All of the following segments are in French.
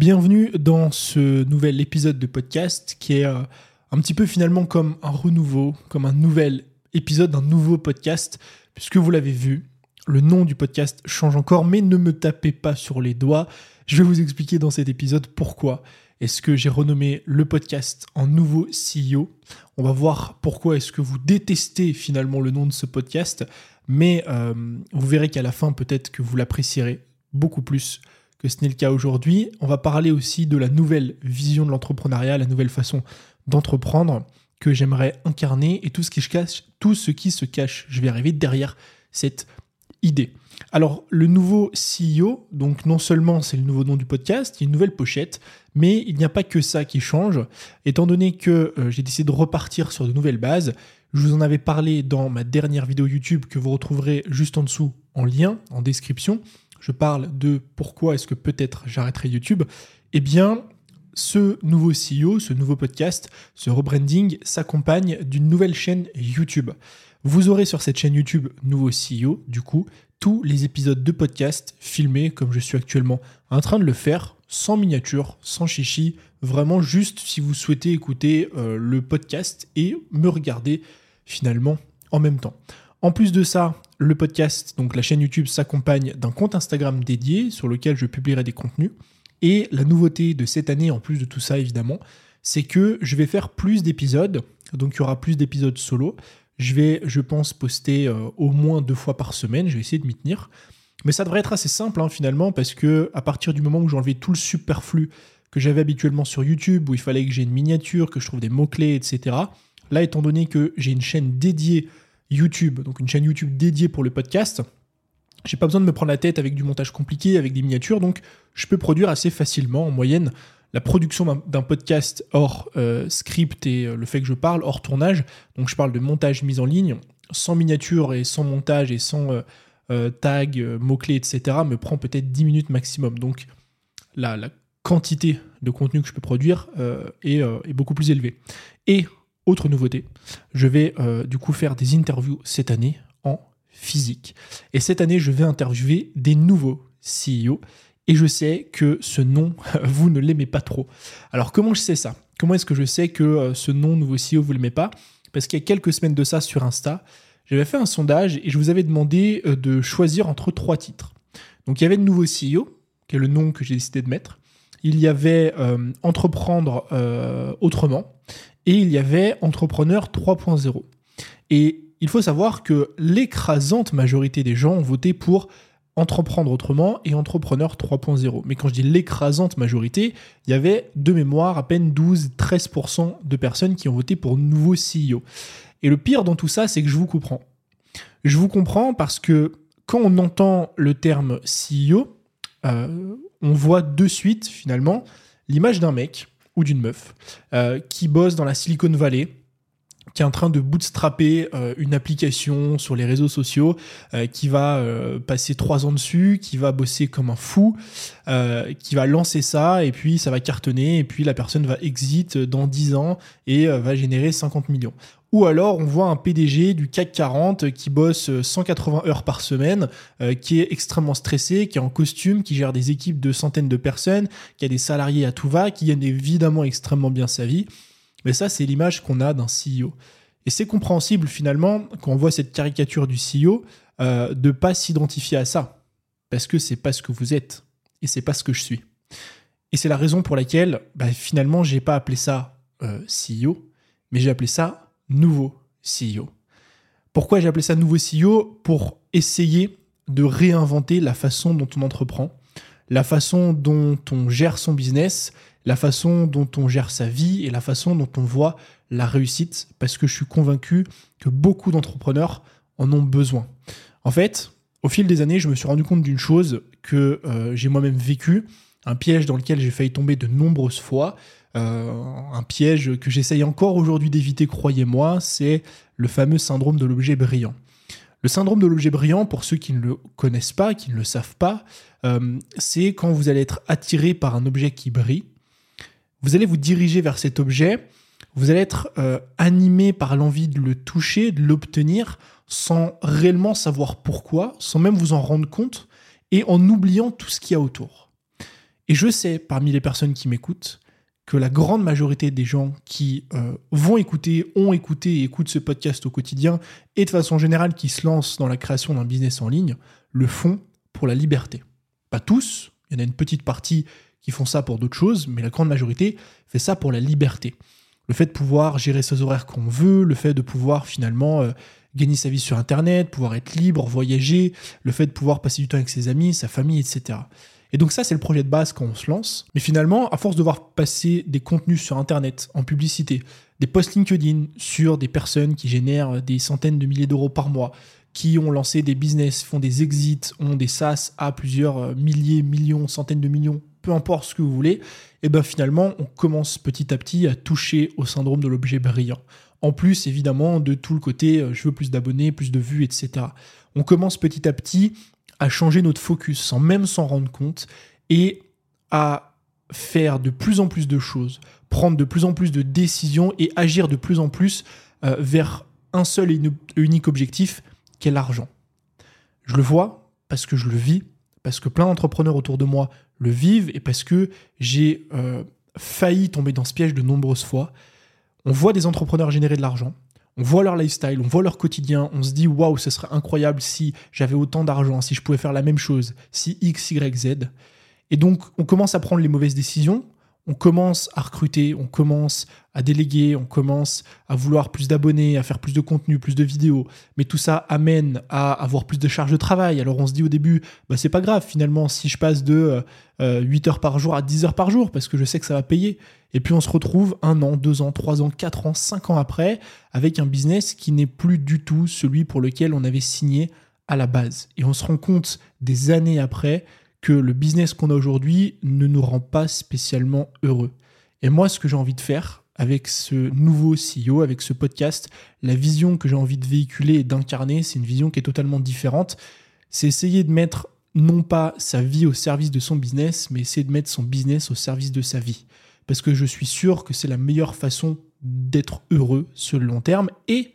Bienvenue dans ce nouvel épisode de podcast qui est euh, un petit peu finalement comme un renouveau, comme un nouvel épisode d'un nouveau podcast, puisque vous l'avez vu, le nom du podcast change encore, mais ne me tapez pas sur les doigts. Je vais vous expliquer dans cet épisode pourquoi est-ce que j'ai renommé le podcast en nouveau CEO. On va voir pourquoi est-ce que vous détestez finalement le nom de ce podcast, mais euh, vous verrez qu'à la fin peut-être que vous l'apprécierez beaucoup plus que ce n'est le cas aujourd'hui. On va parler aussi de la nouvelle vision de l'entrepreneuriat, la nouvelle façon d'entreprendre que j'aimerais incarner et tout ce qui se cache, tout ce qui se cache, je vais arriver derrière cette idée. Alors, le nouveau CEO, donc non seulement c'est le nouveau nom du podcast, il y a une nouvelle pochette, mais il n'y a pas que ça qui change. Étant donné que euh, j'ai décidé de repartir sur de nouvelles bases, je vous en avais parlé dans ma dernière vidéo YouTube que vous retrouverez juste en dessous en lien, en description. Je parle de pourquoi est-ce que peut-être j'arrêterai YouTube. Eh bien, ce nouveau CEO, ce nouveau podcast, ce rebranding s'accompagne d'une nouvelle chaîne YouTube. Vous aurez sur cette chaîne YouTube nouveau CEO, du coup, tous les épisodes de podcast filmés comme je suis actuellement en train de le faire, sans miniature, sans chichi, vraiment juste si vous souhaitez écouter euh, le podcast et me regarder finalement en même temps. En plus de ça, le podcast, donc la chaîne YouTube s'accompagne d'un compte Instagram dédié sur lequel je publierai des contenus. Et la nouveauté de cette année, en plus de tout ça évidemment, c'est que je vais faire plus d'épisodes. Donc il y aura plus d'épisodes solo. Je vais, je pense, poster euh, au moins deux fois par semaine. Je vais essayer de m'y tenir. Mais ça devrait être assez simple hein, finalement parce que à partir du moment où j'ai tout le superflu que j'avais habituellement sur YouTube, où il fallait que j'ai une miniature, que je trouve des mots-clés, etc. Là, étant donné que j'ai une chaîne dédiée YouTube, donc une chaîne YouTube dédiée pour le podcast, j'ai pas besoin de me prendre la tête avec du montage compliqué, avec des miniatures, donc je peux produire assez facilement en moyenne la production d'un podcast hors euh, script et euh, le fait que je parle hors tournage, donc je parle de montage mise en ligne, sans miniature et sans montage et sans euh, tag, mots-clés, etc., me prend peut-être 10 minutes maximum. Donc la, la, quantité de contenu que je peux produire est, est, beaucoup plus élevée. Et nouveauté, je vais du coup faire des interviews cette année en physique. Et cette année, je vais interviewer des nouveaux CEO et je sais que ce nom, vous ne l'aimez pas trop. Alors comment je sais ça? Comment est-ce que je sais que euh, ce nom nouveau CEO, vous ne l'aimez pas? Parce qu'il y a quelques semaines de ça sur Insta, j'avais fait un sondage et je vous avais demandé euh, de choisir entre trois titres. Donc il y avait le nouveau CEO, qui est le nom que j'ai décidé de mettre. Il y avait euh, Entreprendre autrement. Et il y avait Entrepreneur 3.0. Et il faut savoir que l'écrasante majorité des gens ont voté pour Entreprendre autrement et Entrepreneur 3.0. Mais quand je dis l'écrasante majorité, il y avait de mémoire à peine 12-13% de personnes qui ont voté pour nouveau CEO. Et le pire dans tout ça, c'est que je vous comprends. Je vous comprends parce que quand on entend le terme CEO, euh, on voit de suite finalement l'image d'un mec ou d'une meuf euh, qui bosse dans la Silicon Valley, qui est en train de bootstrapper euh, une application sur les réseaux sociaux, euh, qui va euh, passer trois ans dessus, qui va bosser comme un fou, qui va lancer ça, et puis ça va cartonner, et puis la personne va exit dans 10 ans et va générer 50 millions. Ou alors on voit un PDG du CAC 40 qui bosse 180 heures par semaine, qui est extrêmement stressé, qui est en costume, qui gère des équipes de centaines de personnes, qui a des salariés à tout va, qui gagne évidemment extrêmement bien sa vie. Mais ça, c'est l'image qu'on a d'un CEO. Et c'est compréhensible finalement quand on voit cette caricature du CEO euh, de pas s'identifier à ça, parce que c'est pas ce que vous êtes et c'est pas ce que je suis. Et c'est la raison pour laquelle bah, finalement j'ai pas appelé ça euh, CEO, mais j'ai appelé ça nouveau CEO. Pourquoi j'ai appelé ça nouveau CEO Pour essayer de réinventer la façon dont on entreprend, la façon dont on gère son business la façon dont on gère sa vie et la façon dont on voit la réussite, parce que je suis convaincu que beaucoup d'entrepreneurs en ont besoin. En fait, au fil des années, je me suis rendu compte d'une chose que euh, j'ai moi-même vécu, un piège dans lequel j'ai failli tomber de nombreuses fois, euh, un piège que j'essaye encore aujourd'hui d'éviter, croyez-moi, c'est le fameux syndrome de l'objet brillant. Le syndrome de l'objet brillant, pour ceux qui ne le connaissent pas, qui ne le savent pas, euh, c'est quand vous allez être attiré par un objet qui brille, vous allez vous diriger vers cet objet, vous allez être euh, animé par l'envie de le toucher, de l'obtenir, sans réellement savoir pourquoi, sans même vous en rendre compte, et en oubliant tout ce qu'il y a autour. Et je sais, parmi les personnes qui m'écoutent, que la grande majorité des gens qui euh, vont écouter, ont écouté et écoutent ce podcast au quotidien, et de façon générale qui se lancent dans la création d'un business en ligne, le font pour la liberté. Pas tous, il y en a une petite partie qui font ça pour d'autres choses, mais la grande majorité fait ça pour la liberté. Le fait de pouvoir gérer ses horaires qu'on veut, le fait de pouvoir finalement euh, gagner sa vie sur Internet, pouvoir être libre, voyager, le fait de pouvoir passer du temps avec ses amis, sa famille, etc. Et donc ça, c'est le projet de base quand on se lance. Mais finalement, à force de voir passer des contenus sur Internet, en publicité, des posts LinkedIn sur des personnes qui génèrent des centaines de milliers d'euros par mois, qui ont lancé des business, font des exits, ont des SaaS à plusieurs euh, milliers, millions, centaines de millions, peu importe ce que vous voulez, et bien finalement, on commence petit à petit à toucher au syndrome de l'objet brillant. En plus, évidemment, de tout le côté, euh, je veux plus d'abonnés, plus de vues, etc. On commence petit à petit à changer notre focus sans même s'en rendre compte et à faire de plus en plus de choses, prendre de plus en plus de décisions et agir de plus en plus euh, vers un seul et unique objectif qu'est l'argent. Je le vois parce que je le vis, parce que plein d'entrepreneurs autour de moi le vivent et parce que j'ai euh, failli tomber dans ce piège de nombreuses fois. On voit des entrepreneurs générer de l'argent, on voit leur lifestyle, on voit leur quotidien, on se dit waouh, ce serait incroyable si j'avais autant d'argent, si je pouvais faire la même chose, si X, Y, Z. Et donc, on commence à prendre les mauvaises décisions, on commence à recruter, on commence à déléguer, on commence à vouloir plus d'abonnés, à faire plus de contenu, plus de vidéos. Mais tout ça amène à avoir plus de charges de travail. Alors on se dit au début, bah c'est pas grave finalement si je passe de 8 euh, heures par jour à 10 heures par jour parce que je sais que ça va payer. Et puis on se retrouve un an, deux ans, trois ans, quatre ans, cinq ans après avec un business qui n'est plus du tout celui pour lequel on avait signé à la base. Et on se rend compte des années après que le business qu'on a aujourd'hui ne nous rend pas spécialement heureux. Et moi, ce que j'ai envie de faire avec ce nouveau CEO, avec ce podcast, la vision que j'ai envie de véhiculer et d'incarner, c'est une vision qui est totalement différente. C'est essayer de mettre non pas sa vie au service de son business, mais essayer de mettre son business au service de sa vie. Parce que je suis sûr que c'est la meilleure façon d'être heureux sur le long terme. Et,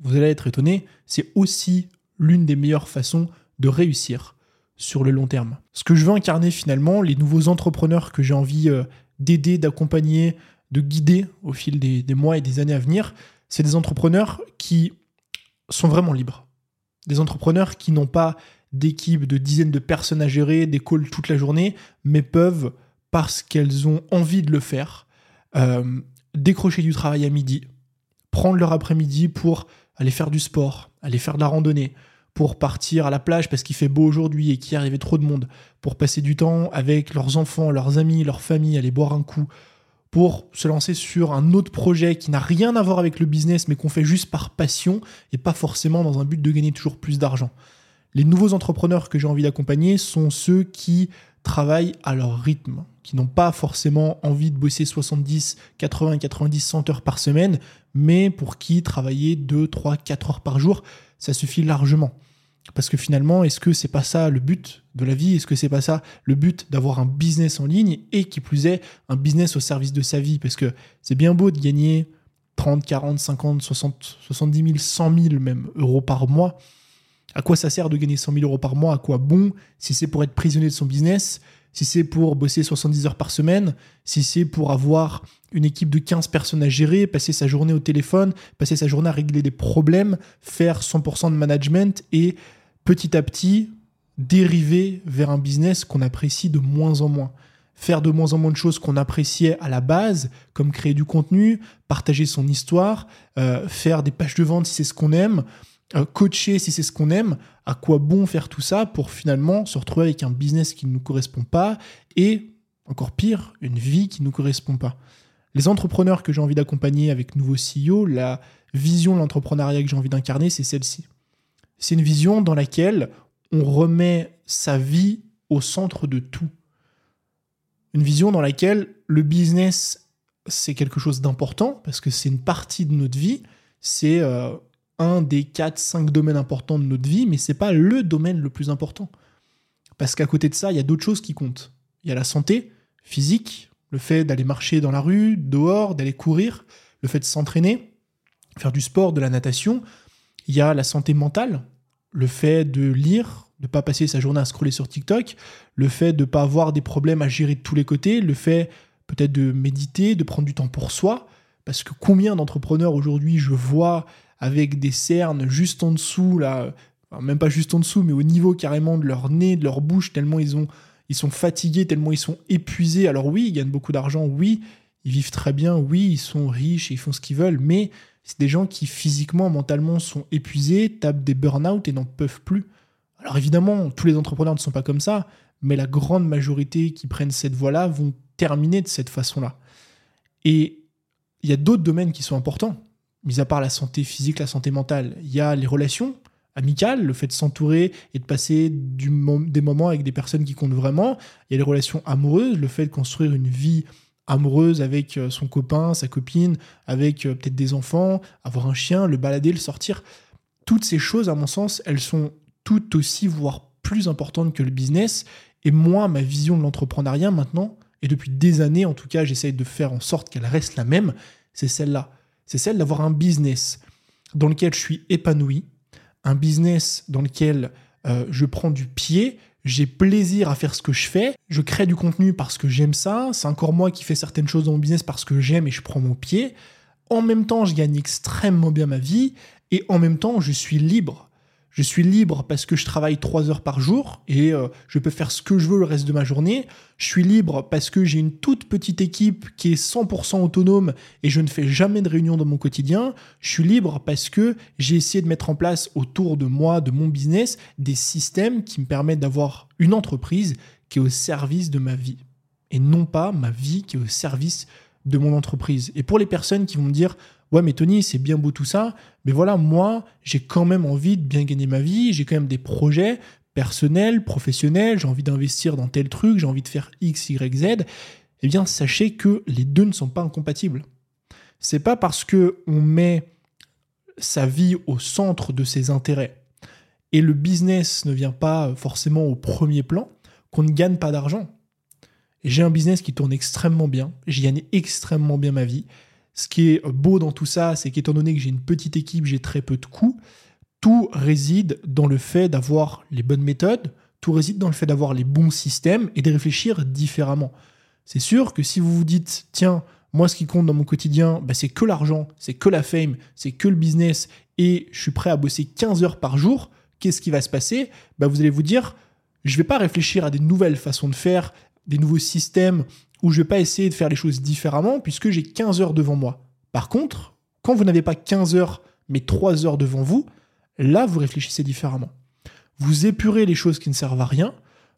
vous allez être étonné, c'est aussi l'une des meilleures façons de réussir sur le long terme. Ce que je veux incarner finalement, les nouveaux entrepreneurs que j'ai envie euh, d'aider, d'accompagner, de guider au fil des, mois et des années à venir, c'est des entrepreneurs qui sont vraiment libres. Des entrepreneurs qui n'ont pas d'équipe de dizaines de personnes à gérer, des calls toute la journée, mais peuvent, parce qu'elles ont envie de le faire, euh, décrocher du travail à midi, prendre leur après-midi pour aller faire du sport, aller faire de la randonnée, pour partir à la plage parce qu'il fait beau aujourd'hui et qu'il y arrivait trop de monde, pour passer du temps avec leurs enfants, leurs amis, leur famille, aller boire un coup, pour se lancer sur un autre projet qui n'a rien à voir avec le business mais qu'on fait juste par passion et pas forcément dans un but de gagner toujours plus d'argent. Les nouveaux entrepreneurs que j'ai envie d'accompagner sont ceux qui travaillent à leur rythme, qui n'ont pas forcément envie de bosser 70, 80, 90, 100 heures par semaine, mais pour qui travailler 2, 3, 4 heures par jour, ça suffit largement. Parce que finalement, est-ce que c'est pas ça le but de la vie? Est-ce que c'est pas ça le but d'avoir un business en ligne et qui plus est un business au service de sa vie? Parce que c'est bien beau de gagner 30, 40, 50, 60, 70 000, 100 000 même euros par mois. À quoi ça sert de gagner 100 000 euros par mois? À quoi bon? Si c'est pour être prisonnier de son business, si c'est pour bosser 70 heures par semaine, si c'est pour avoir une équipe de 15 personnes à gérer, passer sa journée au téléphone, passer sa journée à régler des problèmes, faire 100% de management et petit à petit dériver vers un business qu'on apprécie de moins en moins. Faire de moins en moins de choses qu'on appréciait à la base, comme créer du contenu, partager son histoire, euh, faire des pages de vente si c'est ce qu'on aime, euh, coacher si c'est ce qu'on aime, à quoi bon faire tout ça pour finalement se retrouver avec un business qui ne nous correspond pas et, encore pire, une vie qui ne nous correspond pas? Les entrepreneurs que j'ai envie d'accompagner avec Nouveau CEO, la vision de l'entrepreneuriat que j'ai envie d'incarner, c'est celle-ci. C'est une vision dans laquelle on remet sa vie au centre de tout. Une vision dans laquelle le business, c'est quelque chose d'important parce que c'est une partie de notre vie, c'est euh, un des 4-5 domaines importants de notre vie, mais c'est pas le domaine le plus important. Parce qu'à côté de ça, il y a d'autres choses qui comptent. Il y a la santé physique, le fait d'aller marcher dans la rue, dehors, d'aller courir, le fait de s'entraîner, faire du sport, de la natation. Il y a la santé mentale, le fait de lire, de pas passer sa journée à scroller sur TikTok, le fait de ne pas avoir des problèmes à gérer de tous les côtés, le fait peut-être de méditer, de prendre du temps pour soi, parce que combien d'entrepreneurs aujourd'hui je vois avec des cernes juste en dessous, là, même pas juste en dessous, mais au niveau carrément de leur nez, de leur bouche, tellement ils, ont, ils sont fatigués, tellement ils sont épuisés. Alors oui, ils gagnent beaucoup d'argent, oui, ils vivent très bien, oui, ils sont riches et ils font ce qu'ils veulent, mais c'est des gens qui physiquement, mentalement sont épuisés, tapent des burn-out et n'en peuvent plus. Alors évidemment, tous les entrepreneurs ne sont pas comme ça, mais la grande majorité qui prennent cette voie-là vont terminer de cette façon-là. Et il y a d'autres domaines qui sont importants, mis à part la santé physique, la santé mentale. Il y a les relations amicales, le fait de s'entourer et de passer des moments avec des personnes qui comptent vraiment. Il y a les relations amoureuses, le fait de construire une vie amoureuse avec euh, son copain, sa copine, avec euh, peut-être des enfants, avoir un chien, le balader, le sortir. Toutes ces choses, à mon sens, elles sont tout aussi, voire plus importantes que le business. Et moi, ma vision de l'entrepreneuriat maintenant, et depuis des années en tout cas, j'essaye de faire en sorte qu'elle reste la même, c'est celle-là. C'est celle d'avoir un business dans lequel je suis épanoui, un business dans lequel euh, je prends du pied, j'ai plaisir à faire ce que je fais, je crée du contenu parce que j'aime ça, c'est encore moi qui fais certaines choses dans mon business parce que j'aime et je prends mon pied. En même temps, je gagne extrêmement bien ma vie et en même temps, je suis libre. Je suis libre parce que je travaille trois heures par jour et euh, je peux faire ce que je veux le reste de ma journée. Je suis libre parce que j'ai une toute petite équipe qui est 100% autonome et je ne fais jamais de réunion dans mon quotidien. Je suis libre parce que j'ai essayé de mettre en place autour de moi, de mon business, des systèmes qui me permettent d'avoir une entreprise qui est au service de ma vie et non pas ma vie qui est au service de mon entreprise. Et pour les personnes qui vont me dire ouais mais Tony c'est bien beau tout ça, mais voilà moi j'ai quand même envie de bien gagner ma vie, j'ai quand même des projets personnels, professionnels, j'ai envie d'investir dans tel truc, j'ai envie de faire X, Y, Z, eh bien sachez que les deux ne sont pas incompatibles. C'est pas parce que on met sa vie au centre de ses intérêts et le business ne vient pas forcément au premier plan qu'on ne gagne pas d'argent. J'ai un business qui tourne extrêmement bien, j'y gagne extrêmement bien ma vie, ce qui est beau dans tout ça, c'est qu'étant donné que j'ai une petite équipe, j'ai très peu de coûts, tout réside dans le fait d'avoir les bonnes méthodes, tout réside dans le fait d'avoir les bons systèmes et de réfléchir différemment. C'est sûr que si vous vous dites, tiens, moi ce qui compte dans mon quotidien, bah, c'est que l'argent, c'est que la fame, c'est que le business, et je suis prêt à bosser 15 heures par jour, qu'est-ce qui va se passer? Bah, Vous allez vous dire, je ne vais pas réfléchir à des nouvelles façons de faire, des nouveaux systèmes, où je vais pas essayer de faire les choses différemment puisque j'ai 15 heures devant moi. Par contre, quand vous n'avez pas 15 heures mais 3 heures devant vous, là vous réfléchissez différemment. Vous épurez les choses qui ne servent à rien,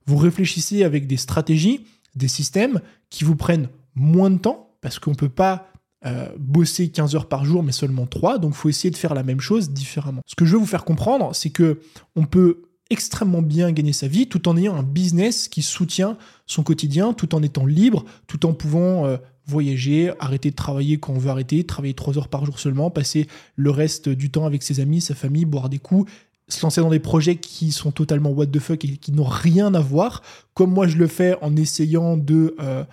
vous réfléchissez avec des stratégies, des systèmes qui vous prennent moins de temps parce qu'on ne peut pas euh, bosser 15 heures par jour mais seulement 3, donc il faut essayer de faire la même chose différemment. Ce que je veux vous faire comprendre, c'est que on peut extrêmement bien gagner sa vie tout en ayant un business qui soutient son quotidien, tout en étant libre, tout en pouvant euh, voyager, arrêter de travailler quand on veut arrêter, travailler trois heures par jour seulement, passer le reste du temps avec ses amis, sa famille, boire des coups, se lancer dans des projets qui sont totalement what the fuck et qui n'ont rien à voir, comme moi je le fais en essayant de euh,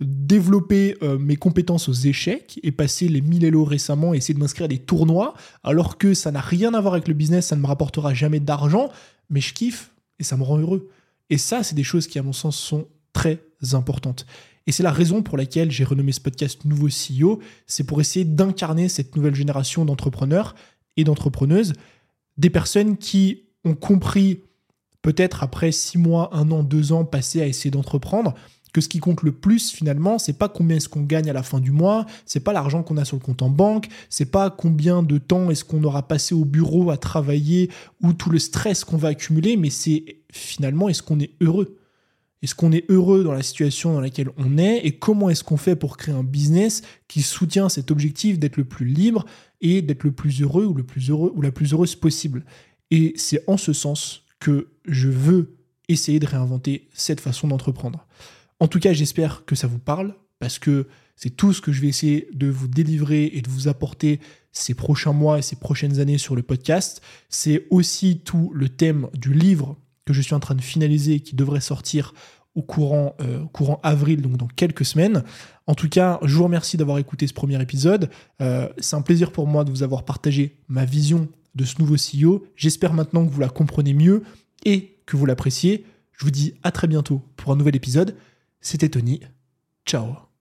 développer euh, mes compétences aux échecs et passer les 1000 Elo récemment et essayer de m'inscrire à des tournois, alors que ça n'a rien à voir avec le business, ça ne me rapportera jamais d'argent, mais je kiffe et ça me rend heureux. Et ça, c'est des choses qui, à mon sens, sont très importantes. Et c'est la raison pour laquelle j'ai renommé ce podcast Nouveau CEO, c'est pour essayer d'incarner cette nouvelle génération d'entrepreneurs et d'entrepreneuses, des personnes qui ont compris, peut-être après six mois, un an, deux ans passés à essayer d'entreprendre, que ce qui compte le plus finalement, c'est pas combien est-ce qu'on gagne à la fin du mois, c'est pas l'argent qu'on a sur le compte en banque, c'est pas combien de temps est-ce qu'on aura passé au bureau à travailler ou tout le stress qu'on va accumuler, mais c'est finalement est-ce qu'on est heureux? Est-ce qu'on est heureux dans la situation dans laquelle on est et comment est-ce qu'on fait pour créer un business qui soutient cet objectif d'être le plus libre et d'être le plus heureux ou le plus heureux ou la plus heureuse possible? Et c'est en ce sens que je veux essayer de réinventer cette façon d'entreprendre. En tout cas, j'espère que ça vous parle parce que c'est tout ce que je vais essayer de vous délivrer et de vous apporter ces prochains mois et ces prochaines années sur le podcast. C'est aussi tout le thème du livre que je suis en train de finaliser qui devrait sortir au courant, euh, avril, donc dans quelques semaines. En tout cas, je vous remercie d'avoir écouté ce premier épisode. Euh, c'est un plaisir pour moi de vous avoir partagé ma vision de ce nouveau CEO. J'espère maintenant que vous la comprenez mieux et que vous l'appréciez. Je vous dis à très bientôt pour un nouvel épisode. C'était Tony. Ciao